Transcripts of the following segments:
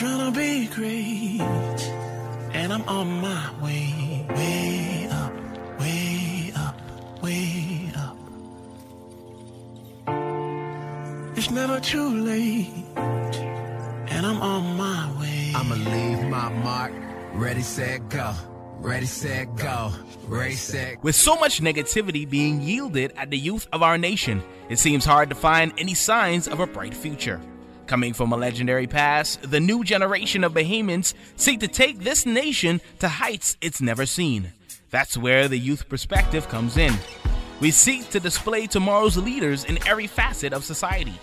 trying to be great, and I'm on my way, way up, way up, way up. It's never too late, and I'm on my way. I'ma leave my mark. Ready, set, go. Ready, set, go. Ready, set. With so much negativity being yielded at the youth of our nation, it seems hard to find any signs of a bright future. Coming from a legendary past, the new generation of Bahamians seek to take this nation to heights it's never seen. That's where the youth perspective comes in. We seek to display tomorrow's leaders in every facet of society.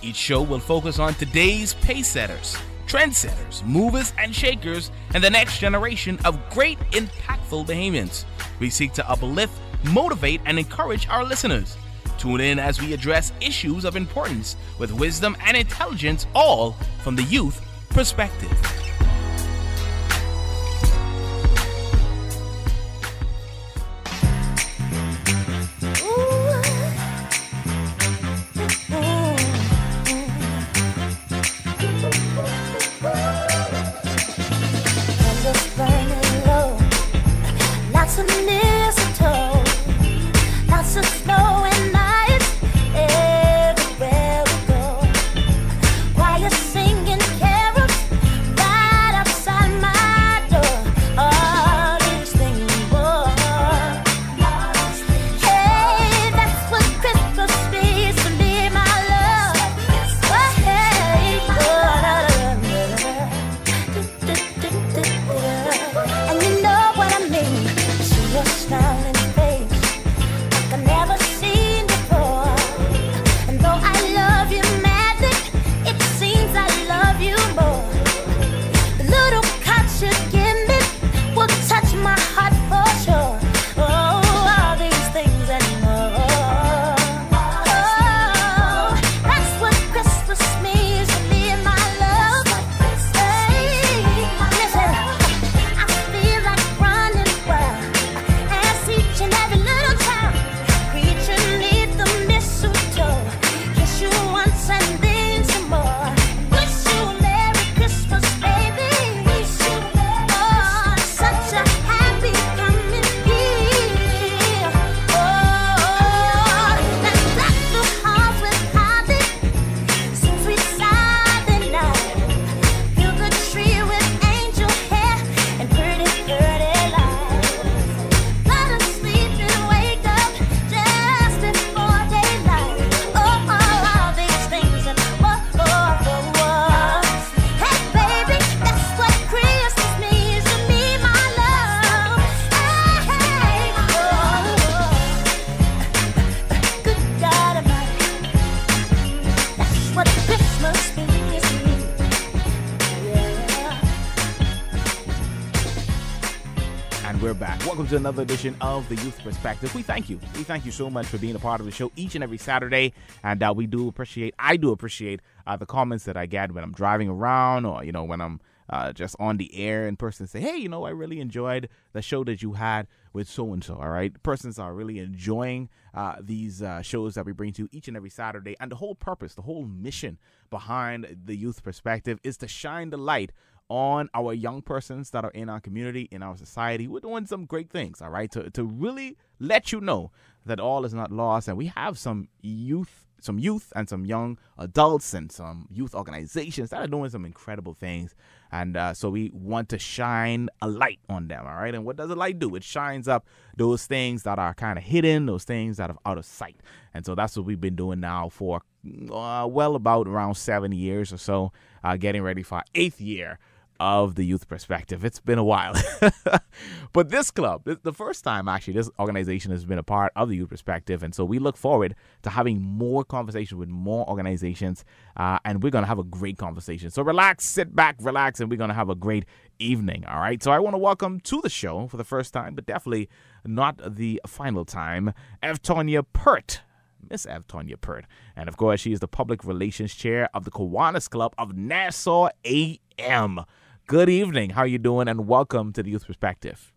Each show will focus on today's pace setters, trendsetters, movers, and shakers, and the next generation of great, impactful Bahamians. We seek to uplift, motivate, and encourage our listeners. Tune in as we address issues of importance with wisdom and intelligence, all from the youth perspective. To another edition of the Youth Perspective. We thank you. We thank you so much for being a part of the show each and every Saturday. And uh, we do appreciate, I do appreciate uh, the comments that I get when I'm driving around or, you know, when I'm uh, just on the air and person say, hey, you know, I really enjoyed the show that you had with so and so. All right. Persons are really enjoying uh, these uh, shows that we bring to each and every Saturday. And the whole purpose, the whole mission behind the Youth Perspective is to shine the light on our young persons that are in our community, in our society. We're doing some great things, all right, to, to really let you know that all is not lost. And we have some youth, some youth and some young adults and some youth organizations that are doing some incredible things. And uh, so we want to shine a light on them, all right? And what does a light do? It shines up those things that are kind of hidden, those things that are out of sight. And so that's what we've been doing now for uh, well about around seven years or so, uh, getting ready for our eighth year of the youth perspective. It's been a while. but this club, the first time actually, this organization has been a part of the youth perspective. And so we look forward to having more conversations with more organizations. Uh, and we're going to have a great conversation. So relax, sit back, relax, and we're going to have a great evening. All right. So I want to welcome to the show for the first time, but definitely not the final time, Evtonia Peart. Miss Evtonia Peart. And of course, she is the public relations chair of the Kiwanis Club of Nassau AM. Good evening. How are you doing? And welcome to the Youth Perspective.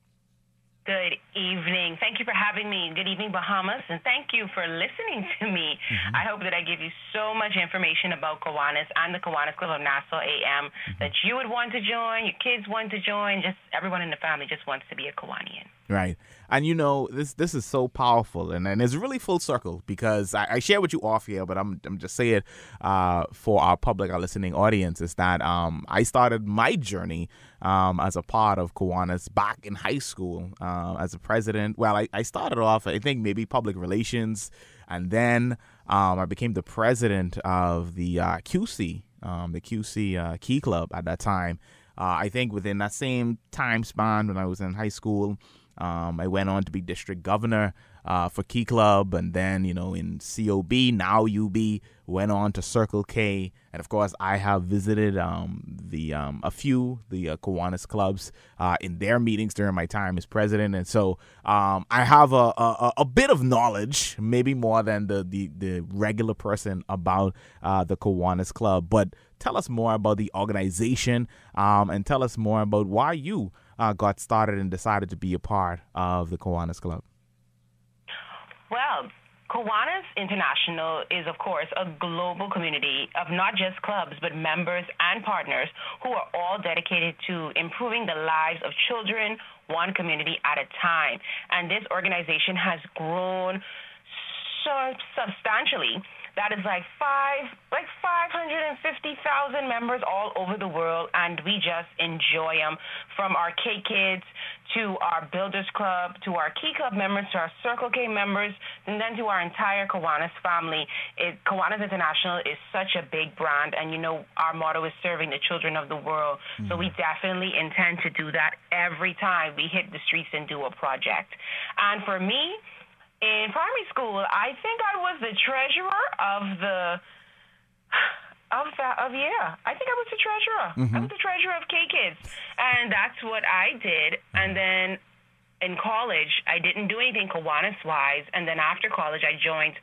Good evening. Thank you for having me. Good evening, Bahamas, and thank you for listening to me. Mm-hmm. I hope that I give you so much information about Kiwanis and the Kiwanis Club of Nassau AM mm-hmm. that you would want to join, your kids want to join, just everyone in the family just wants to be a Kiwanian. Right. And you know, this this is so powerful and, and it's really full circle because I, I share with you off here, but I'm I'm just saying uh, for our public, our listening audience, is that um, I started my journey um, as a part of Kiwanis back in high school uh, as a president. Well, I, I started off, I think, maybe public relations, and then um, I became the president of the uh, QC, um, the QC uh, Key Club at that time. Uh, I think within that same time span when I was in high school, um, I went on to be district governor uh, for Key Club, and then you know in COB, now UB, went on to Circle K, and of course I have visited um, the um, a few the uh, Kiwanis clubs uh, in their meetings during my time as president, and so um, I have a, a, a bit of knowledge, maybe more than the the, the regular person about uh, the Kiwanis Club, but. Tell us more about the organization um, and tell us more about why you uh, got started and decided to be a part of the Kiwanis Club? Well, Kiwanis International is, of course, a global community of not just clubs, but members and partners who are all dedicated to improving the lives of children, one community at a time. And this organization has grown so substantially that is like five, like 550,000 members all over the world, and we just enjoy them. From our K Kids to our Builders Club to our Key Club members to our Circle K members, and then to our entire Kiwanis family. It, Kiwanis International is such a big brand, and you know our motto is serving the children of the world. Mm-hmm. So we definitely intend to do that every time we hit the streets and do a project. And for me, in primary school, I think I was the treasurer of the of that of yeah. I think I was the treasurer. Mm-hmm. I was the treasurer of K Kids, and that's what I did. And then in college, I didn't do anything Kiwanis wise. And then after college, I joined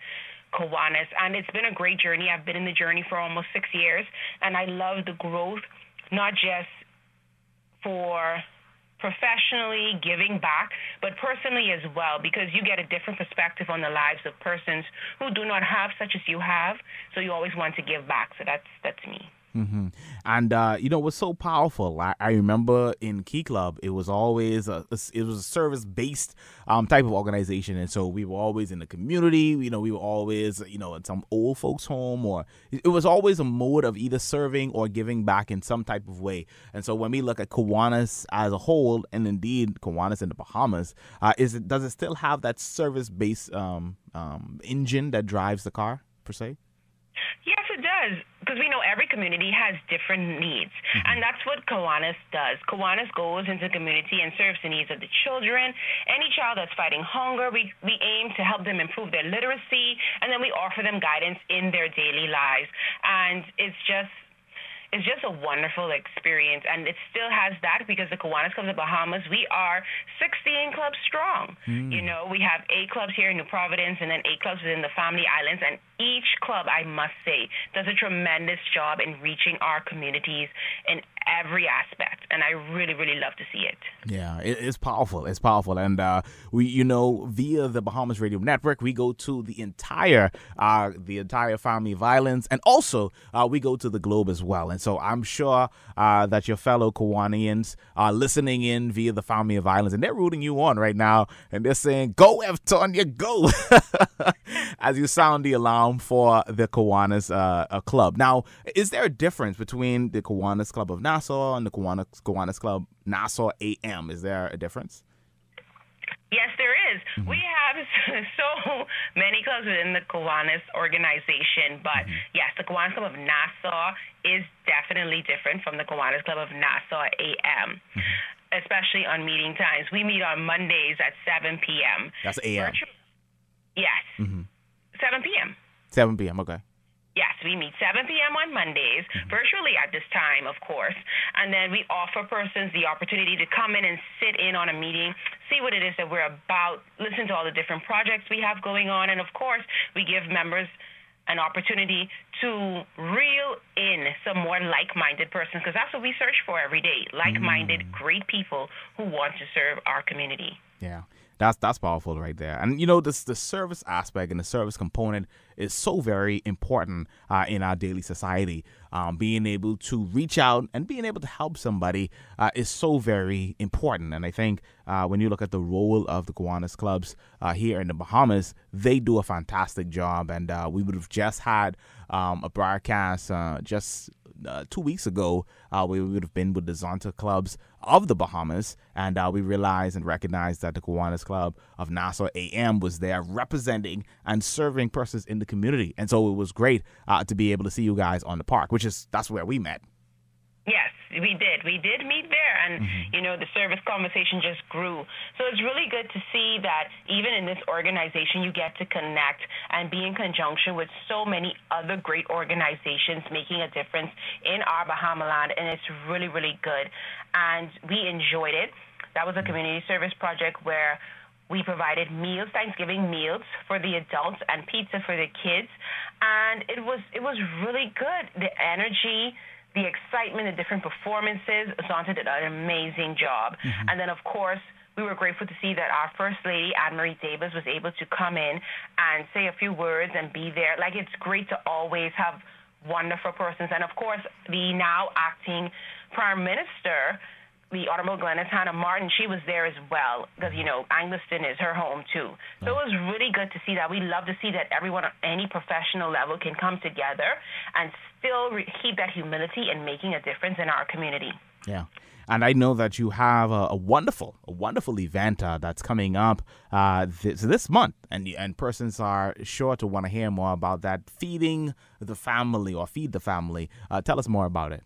Kiwanis, and it's been a great journey. I've been in the journey for almost six years, and I love the growth, not just for professionally, giving back, but personally as well, because you get a different perspective on the lives of persons who do not have such as you have. So you always want to give back. So that's that's me. Mm-hmm. And uh, you know what's so powerful? I, I, remember in Key Club, it was always a, a it was a service based um, type of organization, and so we were always in the community. You know, we were always you know in some old folks' home, or it was always a mode of either serving or giving back in some type of way. And so when we look at Kiwanis as a whole, and indeed Kiwanis in the Bahamas, uh, is it does it still have that service based um, um, engine that drives the car per se? Yes, it does. Because we know every community has different needs. Mm-hmm. And that's what Kiwanis does. Kiwanis goes into the community and serves the needs of the children. Any child that's fighting hunger, we, we aim to help them improve their literacy, and then we offer them guidance in their daily lives. And it's just it's just a wonderful experience, and it still has that because the Kiwanis Club of the Bahamas, we are 16 clubs strong. Mm. You know, we have eight clubs here in New Providence, and then eight clubs within the Family Islands, and each club, I must say, does a tremendous job in reaching our communities in every aspect, and I really, really love to see it. Yeah, it, it's powerful. It's powerful, and uh, we, you know, via the Bahamas Radio Network, we go to the entire, uh, the entire Family Islands, and also uh, we go to the globe as well. And so I'm sure uh, that your fellow Kiwanians are listening in via the Family Islands, and they're rooting you on right now, and they're saying, "Go, Evtonia, go!" as you sound the alarm for the Kiwanis uh, club. Now, is there a difference between the Kiwanis Club of Nassau and the Kiwanis, Kiwanis Club Nassau AM? Is there a difference? Yes, there is. Mm-hmm. We have so many clubs within the Kiwanis organization, but mm-hmm. yes, the Kiwanis Club of Nassau is definitely different from the Kiwanis Club of Nassau AM. Mm-hmm. Especially on meeting times. We meet on Mondays at 7 p.m. That's AM. Virtu- yes. Mm-hmm. 7 p.m. 7 p.m. Okay. Yes, we meet 7 p.m. on Mondays, mm-hmm. virtually at this time, of course. And then we offer persons the opportunity to come in and sit in on a meeting, see what it is that we're about, listen to all the different projects we have going on. And of course, we give members an opportunity to reel in some more like minded persons because that's what we search for every day like minded, mm. great people who want to serve our community. Yeah. That's that's powerful right there, and you know this the service aspect and the service component is so very important uh, in our daily society. Um, being able to reach out and being able to help somebody uh, is so very important, and I think uh, when you look at the role of the Kiwanis clubs uh, here in the Bahamas, they do a fantastic job, and uh, we would have just had um, a broadcast uh, just uh, two weeks ago, uh, we would have been with the Zonta clubs of the Bahamas, and uh, we realized and recognized that the Kiwanis Club of Nassau AM was there representing and serving persons in the community. And so it was great uh, to be able to see you guys on the park, which is that's where we met. Yes, we did. We did meet there, and mm-hmm. you know the service conversation just grew. So it's really good to see that even in this organization, you get to connect and be in conjunction with so many other great organizations making a difference in our Bahamaland, and it's really, really good. And we enjoyed it. That was a community service project where we provided meals, Thanksgiving meals for the adults and pizza for the kids, and it was it was really good. The energy the excitement, the different performances. Zonta did an amazing job. Mm-hmm. And then, of course, we were grateful to see that our First Lady, Anne Marie Davis, was able to come in and say a few words and be there. Like, it's great to always have wonderful persons. And, of course, the now acting Prime Minister the Honorable Glenys Hanna Martin, she was there as well because, you know, Englerston is her home too. So it was really good to see that. We love to see that everyone at any professional level can come together and still re- keep that humility and making a difference in our community. Yeah. And I know that you have a, a wonderful, a wonderful event uh, that's coming up uh, this, this month, and and persons are sure to want to hear more about that. Feeding the family or feed the family. Uh, tell us more about it.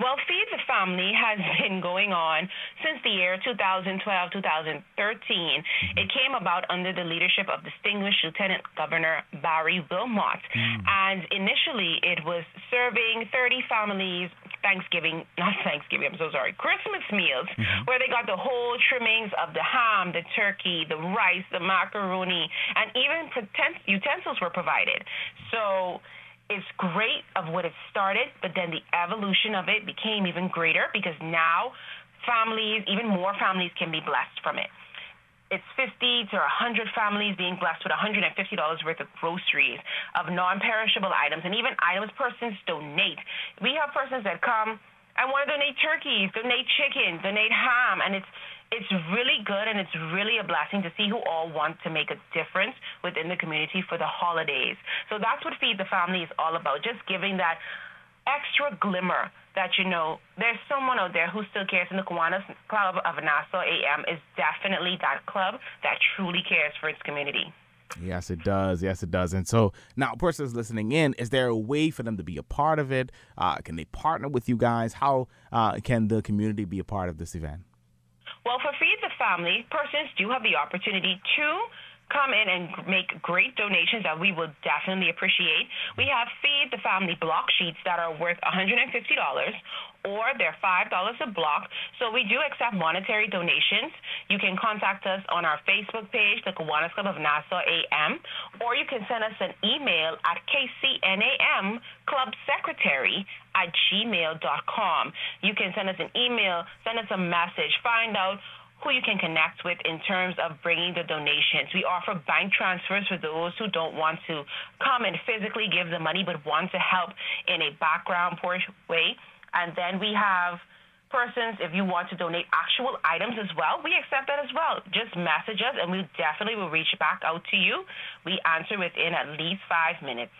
Well, Feed the Family has been going on since the year 2012 2013. Mm-hmm. It came about under the leadership of distinguished Lieutenant Governor Barry Wilmot. Mm. And initially, it was serving 30 families Thanksgiving, not Thanksgiving, I'm so sorry, Christmas meals, mm-hmm. where they got the whole trimmings of the ham, the turkey, the rice, the macaroni, and even utensils were provided. So, it's great of what it started, but then the evolution of it became even greater because now families, even more families, can be blessed from it. It's 50 to 100 families being blessed with $150 worth of groceries, of non perishable items, and even items persons donate. We have persons that come and want to donate turkeys, donate chicken, donate ham, and it's it's really good and it's really a blessing to see who all want to make a difference within the community for the holidays. So that's what Feed the Family is all about, just giving that extra glimmer that you know there's someone out there who still cares and the Kiwanis Club of Nassau AM is definitely that club that truly cares for its community. Yes, it does. Yes, it does. And so now, persons listening in, is there a way for them to be a part of it? Uh, can they partner with you guys? How uh, can the community be a part of this event? Well, for Feed the Family, persons do have the opportunity to come in and make great donations that we will definitely appreciate. We have Feed the Family block sheets that are worth $150 or they're $5 a block. So we do accept monetary donations. You can contact us on our Facebook page, the Kiwanis Club of Nassau AM, or you can send us an email at KCNAM Club Secretary at gmail.com. You can send us an email, send us a message, find out who you can connect with in terms of bringing the donations. We offer bank transfers for those who don't want to come and physically give the money but want to help in a background way. And then we have persons, if you want to donate actual items as well, we accept that as well. Just message us and we definitely will reach back out to you. We answer within at least five minutes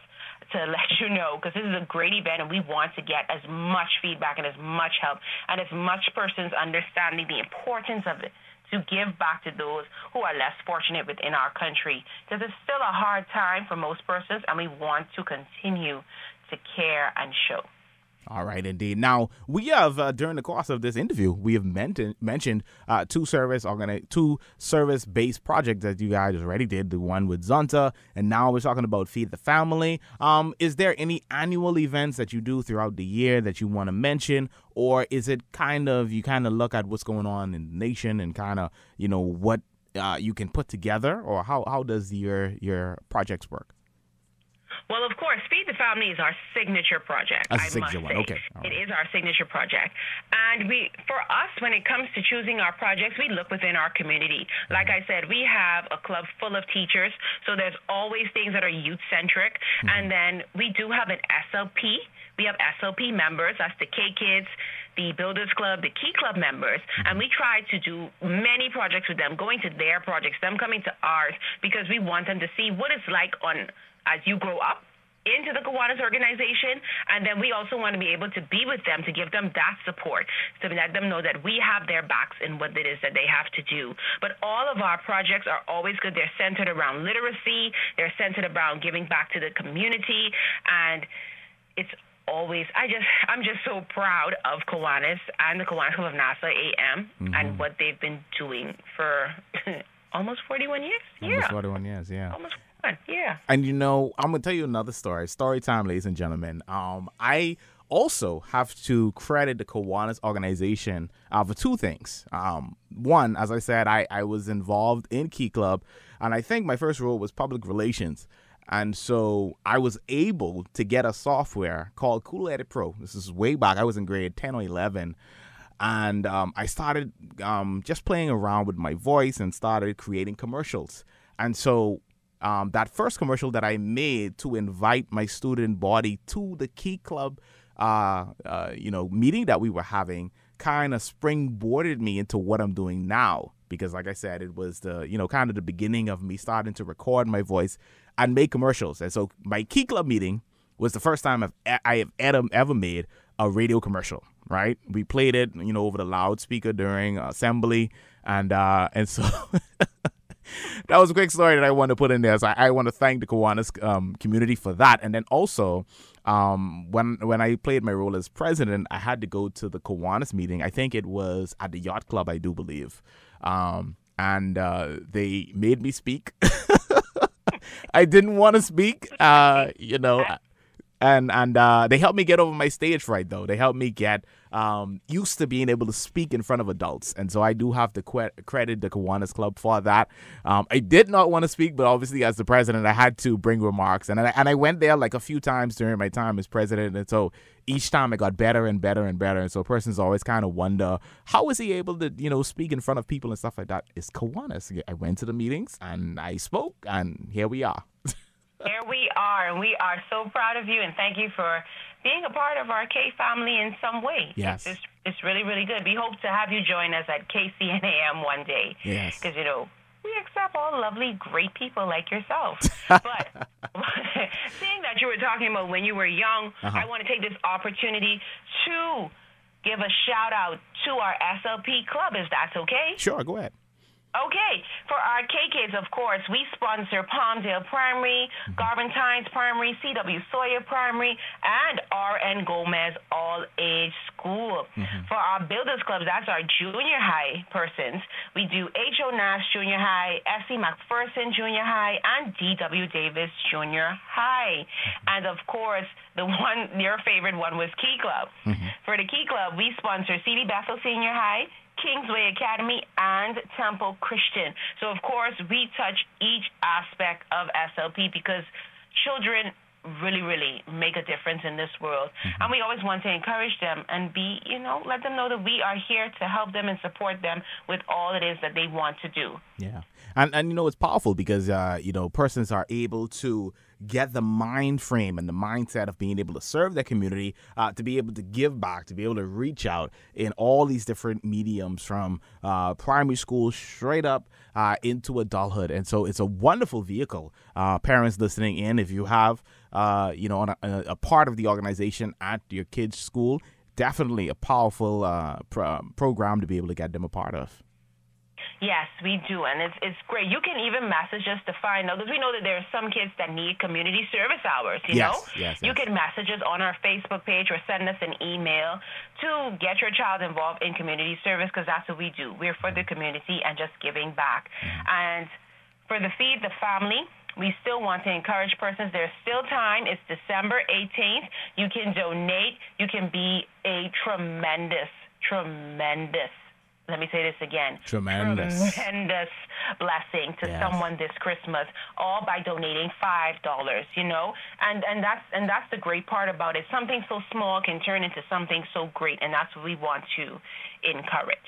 to let you know because this is a great event and we want to get as much feedback and as much help and as much persons understanding the importance of it to give back to those who are less fortunate within our country because it's still a hard time for most persons and we want to continue to care and show. All right, indeed. Now we have uh, during the course of this interview, we have mentioned mentioned uh, two service organi- two service based projects that you guys already did. The one with Zonta, and now we're talking about Feed the Family. Um, is there any annual events that you do throughout the year that you want to mention, or is it kind of you kind of look at what's going on in the nation and kind of you know what uh, you can put together, or how how does your your projects work? Well, of course, Feed the Family is our signature project. A I signature must one. say. Okay. Right. is our signature project. And we for us when it comes to choosing our projects, we look within our community. Like Mm-hmm. I said, we have a club full of teachers, so there's always things that are youth centric. Mm-hmm. And then we do have an SLP. We have SLP members, that's the K Kids, the Builders Club, the Key Club members, Mm-hmm. and we try to do many projects with them, going to their projects, them coming to ours, because we want them to see what it's like on as you grow up into the Kiwanis organization, and then we also want to be able to be with them to give them that support, to let them know that we have their backs in what it is that they have to do. But all of our projects are always good. They're centered around literacy. They're centered around giving back to the community, and it's always I just I'm just so proud of Kiwanis and the Kiwanis Club of Nassau AM and mm-hmm. what they've been doing for almost 41 years. Almost yeah, 41 years, yeah. almost Yeah. And you know, I'm gonna tell you another story. Story time, ladies and gentlemen. Um, I also have to credit the Kiwanis organization uh, for two things. Um, one, as I said, I, I was involved in Key Club, and I think my first role was public relations. And so I was able to get a software called Cool Edit Pro. This is way back. I was in grade 10 or 11 and um, I started um, just playing around with my voice and started creating commercials. And so um, that first commercial that I made to invite my student body to the Key Club, uh, uh, you know, meeting that we were having, kind of springboarded me into what I'm doing now. Because, like I said, it was the you know kind of the beginning of me starting to record my voice and make commercials. And so my Key Club meeting was the first time I've I have ever made a radio commercial. Right? We played it, you know, over the loudspeaker during assembly, and uh, and so that was a quick story that I want to put in there. So I, I want to thank the Kiwanis um, community for that, and then also um, when when I played my role as president, I had to go to the Kiwanis meeting. I think it was at the yacht club, I do believe, um, and uh, they made me speak. I didn't want to speak, uh, you know, and and uh, they helped me get over my stage fright. Though they helped me get um, used to being able to speak in front of adults, and so I do have to que- credit the Kiwanis Club for that. Um, I did not want to speak, but obviously as the president, I had to bring remarks, and I, and I went there like a few times during my time as president, and so each time it got better and better and better, and so persons always kind of wonder how is he able to you know speak in front of people and stuff like that. It's Kiwanis. I went to the meetings and I spoke, and here we are. Here we are, and we are so proud of you, and thank you for being a part of our K family in some way. Yes. It's, it's really, really good. We hope to have you join us at KCNAM one day. Yes. Because, you know, we accept all lovely, great people like yourself. but seeing that you were talking about when you were young, Uh-huh. I want to take this opportunity to give a shout out to our SLP club, if that's okay. Sure, go ahead. Okay, for our K Kids, of course, we sponsor Palmdale Primary, mm-hmm. Garvin Tynes Primary, C.W. Sawyer Primary, and R.N. Gomez All Age School. Mm-hmm. For our Builders Club, that's our junior high persons. We do H.O. Nash Junior High, S.C. McPherson Junior High, and D.W. Davis Junior High. Mm-hmm. And of course, the one, your favorite one was Key Club. For the Key Club, we sponsor C.V. Bethel Senior High, Kingsway Academy, and Temple Christian. So, of course, we touch each aspect of SLP because children really, really make a difference in this world. And we always want to encourage them and be, you know, let them know that we are here to help them and support them with all it is that they want to do. Yeah. And and you know it's powerful because uh you know persons are able to get the mind frame and the mindset of being able to serve their community, uh, to be able to give back, to be able to reach out in all these different mediums from uh, primary school straight up uh, into adulthood. And so it's a wonderful vehicle. Uh, parents listening in, if you have uh, you know a, a part of the organization at your kid's school, definitely a powerful uh, pro- program to be able to get them a part of. Yes, we do, and it's it's great. You can even message us to find out because we know that there are some kids that need community service hours. You Yes, know, yes, you yes. can message us on our Facebook page or send us an email to get your child involved in community service because that's what we do. We're for the mm-hmm. community and just giving back. Mm-hmm. And for the feed the family. We still want to encourage persons. There's still time. It's December 18th. You can donate. You can be a tremendous, tremendous let me say this again. Tremendous. Tremendous blessing to Yes. someone this Christmas, all by donating five dollars. You know, and and that's and that's the great part about it. Something so small can turn into something so great, and that's what we want to encourage.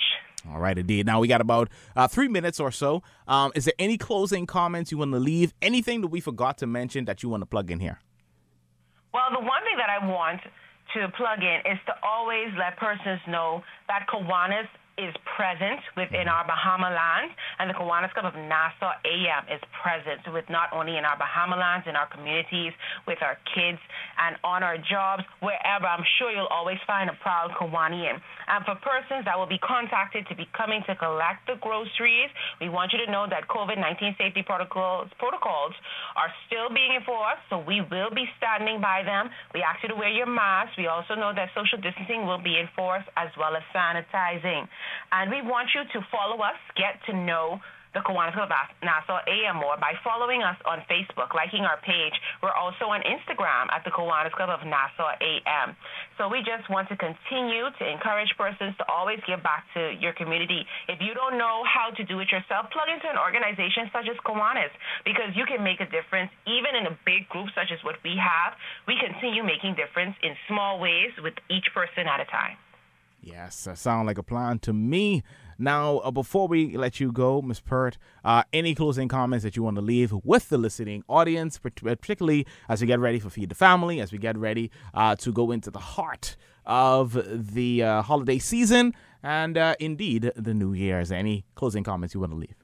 All right, indeed. Now we got about uh, three minutes or so. Um, is there any closing comments you want to leave? Anything that we forgot to mention that you want to plug in here? Well, the one thing that I want to plug in is to always let persons know that Kiwanis is present within our Bahama lands, and the Kiwanis Club of Nassau AM is present with not only in our Bahama lands, in our communities, with our kids, and on our jobs, wherever. I'm sure you'll always find a proud Kiwanian. And for persons that will be contacted to be coming to collect the groceries, we want you to know that COVID-19 safety protocols protocols are still being enforced, so we will be standing by them. We ask you to wear your mask. We also know that social distancing will be enforced as well as sanitizing. And we want you to follow us, get to know the Kiwanis Club of Nassau AM more by following us on Facebook, liking our page. We're also on Instagram at the Kiwanis Club of Nassau AM. So we just want to continue to encourage persons to always give back to your community. If you don't know how to do it yourself, plug into an organization such as Kiwanis because you can make a difference even in a big group such as what we have. We continue making difference in small ways with each person at a time. Yes, that like a plan to me. Now, uh, before we let you go, Ms. Peart, uh, any closing comments that you want to leave with the listening audience, particularly as we get ready for Feed the Family, as we get ready uh, to go into the heart of the uh, holiday season, and uh, indeed the New Year's. Any closing comments you want to leave?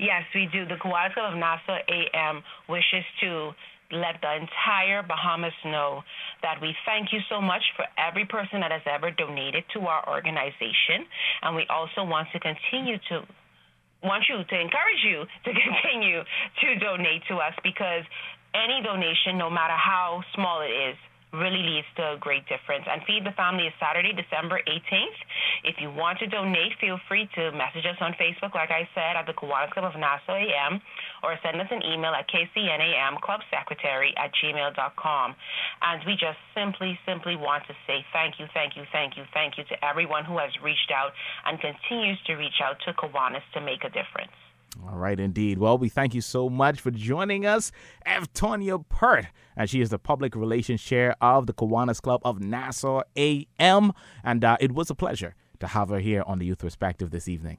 Yes, we do. The Kiwanis Club of Nassau AM wishes to let the entire Bahamas know that we thank you so much for every person that has ever donated to our organization. And we also want to continue to want you to encourage you to continue to donate to us because any donation, no matter how small it is, really leads to a great difference. And Feed the Family is Saturday, December 18th. If you want to donate, feel free to message us on Facebook, like I said, at the Kiwanis Club of Nassau AM, or send us an email at kcnamclubsecretary at gmail.com. And we just simply, simply want to say thank you, thank you, thank you, thank you to everyone who has reached out and continues to reach out to Kiwanis to make a difference. All right, indeed. Well, we thank you so much for joining us, Evtonia Peart, and she is the public relations chair of the Kiwanis Club of Nassau AM. And uh, it was a pleasure to have her here on the Youth Perspective this evening.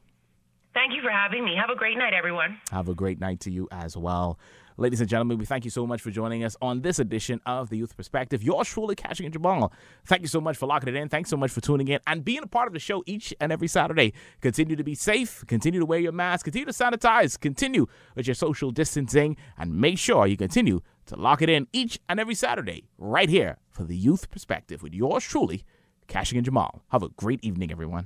Thank you for having me. Have a great night, everyone. Have a great night to you as well. Ladies and gentlemen, we thank you so much for joining us on this edition of the Youth Perspective. Yours truly, Keshagen Jamal. Thank you so much for locking it in. Thanks so much for tuning in and being a part of the show each and every Saturday. Continue to be safe, continue to wear your mask, continue to sanitize, continue with your social distancing, and make sure you continue to lock it in each and every Saturday right here for the Youth Perspective with yours truly, Keshagen Jamal. Have a great evening, everyone.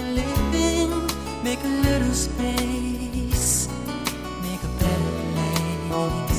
the living. Make a little space, make a better place.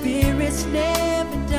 Spirit's never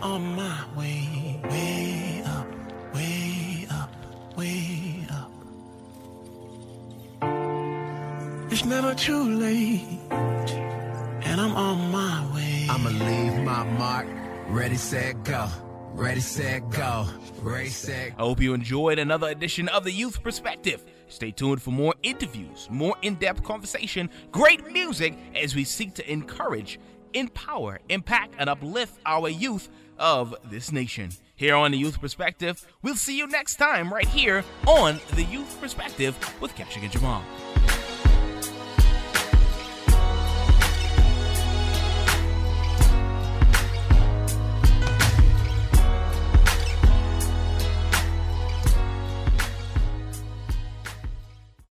On my way, way up, way up, way up. It's never too late, and I'm on my way. I'ma leave my mark, ready, set, go. Ready, set, go. Ready, set. I hope you enjoyed another edition of The Youth Perspective. Stay tuned for more interviews, more in depth conversation, great music as we seek to encourage, empower, impact, and uplift our youth of this nation. Here on the Youth Perspective, we'll see you next time right here on the Youth Perspective with Keshagen Jamal.